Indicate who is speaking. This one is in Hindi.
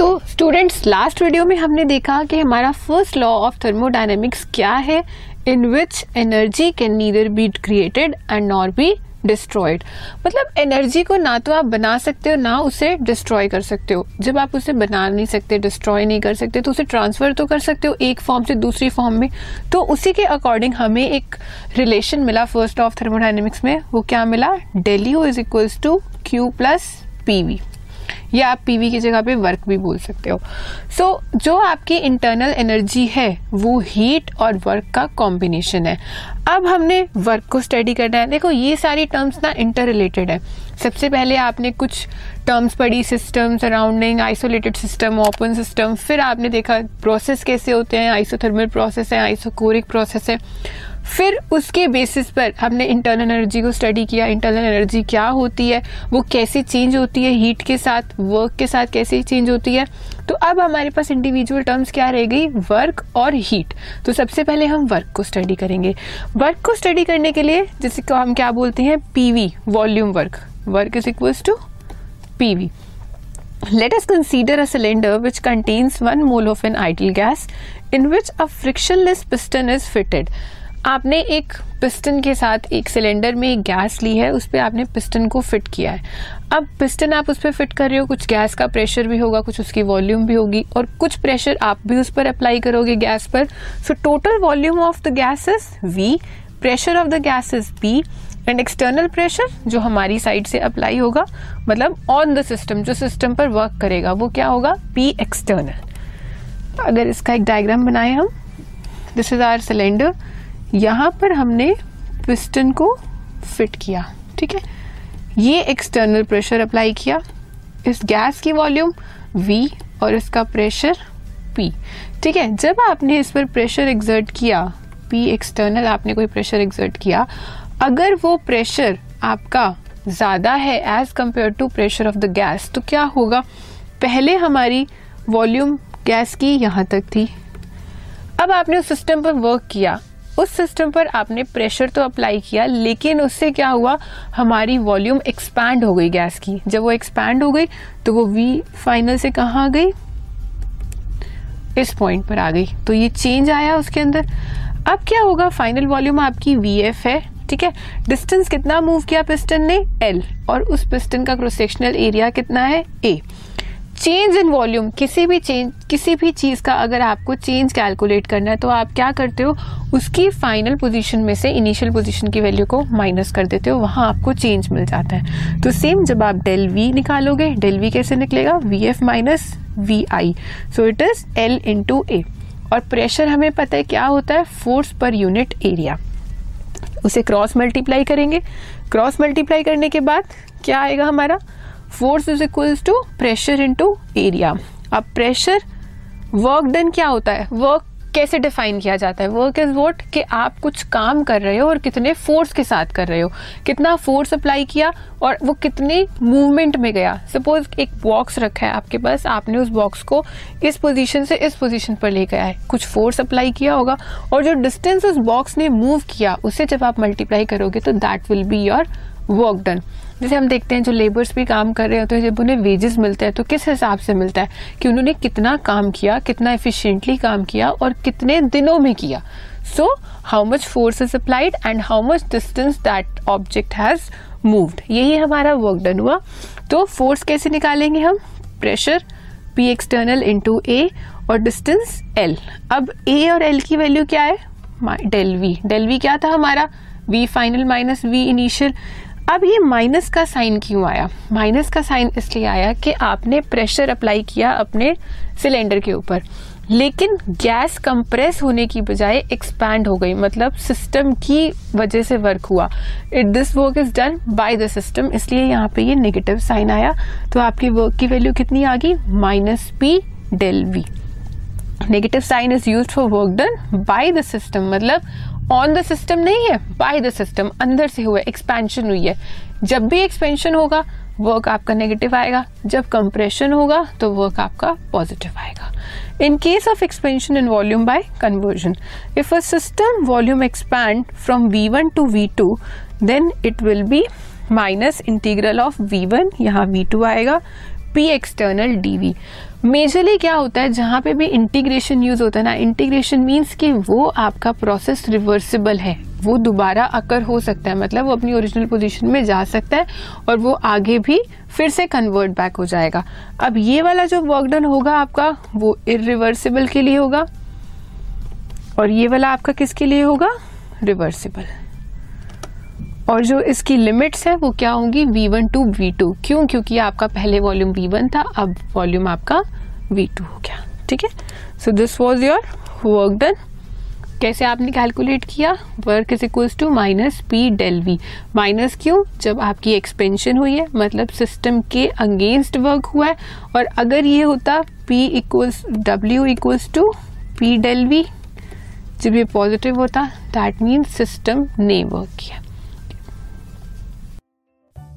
Speaker 1: सो स्टूडेंट्स लास्ट वीडियो में हमने देखा कि हमारा फ़र्स्ट लॉ ऑफ़ थर्मोडायनेमिक्स क्या है? In which energy can neither be created and nor be destroyed मतलब एनर्जी को ना तो आप बना सकते हो, ना उसे डिस्ट्रॉय कर सकते हो। जब आप उसे बना नहीं सकते डिस्ट्रॉय नहीं कर सकते तो उसे ट्रांसफ़र तो कर सकते हो एक फॉर्म से दूसरी फॉर्म में। तो उसी के अकॉर्डिंग हमें एक रिलेशन मिला फ़र्स्ट ऑफ़ थर्मोडाइनमिक्स में। वो क्या मिला? Del U is equals to q plus PV या आप पीवी की जगह पे वर्क भी बोल सकते हो। सो so, जो आपकी इंटरनल एनर्जी है वो हीट और वर्क का कॉम्बिनेशन है। अब हमने वर्क को स्टडी करना है। देखो ये सारी टर्म्स ना इंटर रिलेटेड है। सबसे पहले आपने कुछ टर्म्स पढ़ी system surrounding isolated system open system फिर आपने देखा प्रोसेस कैसे होते हैं? आइसोथर्मल प्रोसेस है आइसोकोरिक प्रोसेस है। फिर उसके बेसिस पर हमने इंटरनल एनर्जी को स्टडी किया इंटरनल एनर्जी क्या होती है, वो कैसे चेंज होती है हीट के साथ वर्क के साथ कैसे चेंज होती है। तो अब हमारे पास इंडिविजुअल टर्म्स क्या रह गई? वर्क और हीट तो सबसे पहले हम वर्क को स्टडी करेंगे। वर्क को स्टडी करने के लिए जैसे को हम क्या बोलते हैं? PV volume work work is equals to PV Let us consider a cylinder which contains one mole of an ideal gas in which a frictionless piston is fitted. आपने एक पिस्टन के साथ एक सिलेंडर में एक गैस ली है, उस पर आपने पिस्टन को फिट किया है। अब पिस्टन आप उस पर फिट कर रहे हो, कुछ गैस का प्रेशर भी होगा, कुछ उसकी वॉल्यूम भी होगी और कुछ प्रेशर आप भी उस पर अप्लाई करोगे गैस पर। So total volume of the gas is V pressure of the gas is P and external pressure जो हमारी साइड से अप्लाई होगा मतलब ऑन द सिस्टम जो सिस्टम पर वर्क करेगा, वो क्या होगा? पी एक्सटर्नल अगर इसका एक डायग्राम बनाए हम दिस इज़ आर सिलेंडर यहाँ पर हमने पिस्टन को फिट किया, ठीक है? ये एक्सटर्नल प्रेशर अप्लाई किया। इस गैस की वॉल्यूम V और इसका प्रेशर P, ठीक है? जब आपने इस पर प्रेशर एग्जर्ट किया, P एक्सटर्नल आपने कोई प्रेशर एग्जर्ट किया, अगर वो प्रेशर आपका ज़्यादा है as compare to pressure of the gas तो क्या होगा? पहले हमारी वॉल्यूम गैस की यहाँ तक थी। अब आपने उस सिस्टम पर वर्क किया। उस सिस्टम पर आपने प्रेशर तो अप्लाई किया, लेकिन उससे क्या हुआ? हमारी वॉल्यूम एक्सपैंड हो गई गैस की। जब वो एक्सपैंड हो गई तो वो वी फाइनल से कहा आ गई? इस पॉइंट पर आ गई। तो ये चेंज आया उसके अंदर। अब क्या होगा? फाइनल वॉल्यूम आपकी वी एफ़ है, ठीक है? डिस्टेंस कितना मूव किया पिस्टन ने? एल और उस पिस्टन का क्रॉस सेक्शनल एरिया कितना है? ए चेंज इन वॉल्यूम किसी भी चेंज किसी भी चीज़ का अगर आपको चेंज कैलकुलेट करना है तो आप क्या करते हो? उसकी फाइनल पोजीशन में से इनिशियल पोजीशन की वैल्यू को माइनस कर देते हो, वहाँ आपको चेंज मिल जाता है। तो सेम जब आप डेल वी निकालोगे डेल वी कैसे निकलेगा? V F minus V I so it is L into A और प्रेशर हमें पता है क्या होता है? फोर्स पर यूनिट एरिया उसे क्रॉस मल्टीप्लाई करेंगे। क्रॉस मल्टीप्लाई करने के बाद क्या आएगा हमारा? Force is equals to pressure into area. अब प्रेशर वर्क डन क्या होता है? वर्क कैसे डिफाइन किया जाता है? Work is what? कि आप कुछ काम कर रहे हो और कितने फोर्स के साथ कर रहे हो। कितना फोर्स अप्लाई किया और वो कितने मूवमेंट में गया। सपोज़ एक बॉक्स रखा है आपके पास, आपने उस बॉक्स को इस पोजीशन से इस पोजीशन पर ले गया है। कुछ फोर्स अप्लाई किया होगा और जो डिस्टेंस उस बॉक्स ने मूव किया, उसे जब आप मल्टीप्लाई करोगे तो that will be your work done जैसे हम देखते हैं, जो लेबर्स भी काम कर रहे होते हैं, जब उन्हें वेजेस मिलते हैं तो किस हिसाब से मिलता है? कि उन्होंने कितना काम किया, कितना एफिशिएंटली काम किया और कितने दिनों में किया। So how much force is applied and how much distance that object has moved यही हमारा वर्क डन हुआ। तो फोर्स कैसे निकालेंगे हम? Pressure P external into A और डिस्टेंस एल अब ए और एल की वैल्यू क्या है? डेल वी डेल वी क्या था हमारा? V final minus V initial अब ये माइनस का साइन क्यों आया? माइनस का साइन इसलिए आया कि आपने प्रेशर अप्लाई किया अपने सिलेंडर के ऊपर। लेकिन गैस कंप्रेस होने की बजाय एक्सपैंड हो गई। मतलब सिस्टम की वजह से वर्क हुआ। It this work is done by the system इसलिए यहाँ पे ये नेगेटिव साइन आया। तो आपकी वर्क की वैल्यू कितनी आ गई? Minus P del V negative sign is use for work done by the system मतलब ऑन द सिस्टम नहीं है बाय द सिस्टम अंदर से हुआ एक्सपेंशन हुई है। जब भी एक्सपेंशन होगा वर्क आपका नेगेटिव आएगा। जब कंप्रेशन होगा तो वर्क आपका पॉजिटिव आएगा। In case of expansion in volume by conversion if a system volume expand from V one to V two then it will be minus integral of V one यहाँ वी टू आएगा। P external D V majorly क्या होता है, जहाँ पे भी इंटीग्रेशन यूज़ होता है ना इंटीग्रेशन मीन्स कि वो आपका प्रोसेस रिवर्सिबल है। वो दोबारा अकर हो सकता है मतलब वो अपनी ओरिजिनल पोजीशन में जा सकता है और वो आगे भी फिर से कन्वर्ट बैक हो जाएगा। अब ये वाला जो वर्क डन होगा आपका, वो इरिवर्सिबल के लिए होगा। और ये वाला आपका किसके लिए होगा? रिवर्सिबल और जो इसकी लिमिट्स है, वो क्या होंगी? V one to V two क्यों? क्योंकि आपका पहले वॉल्यूम वी वन था, अब वॉल्यूम आपका वी टू हो गया। ठीक है? So this was your work done कैसे आपने कैलकुलेट किया? Work is equals to minus P del V minus क्यों? जब आपकी एक्सपेंशन हुई है मतलब सिस्टम के अगेंस्ट वर्क हुआ है। और अगर ये होता P equals W equals to P del V जब ये पॉजिटिव होता दैट मीन्स सिस्टम ने वर्क किया।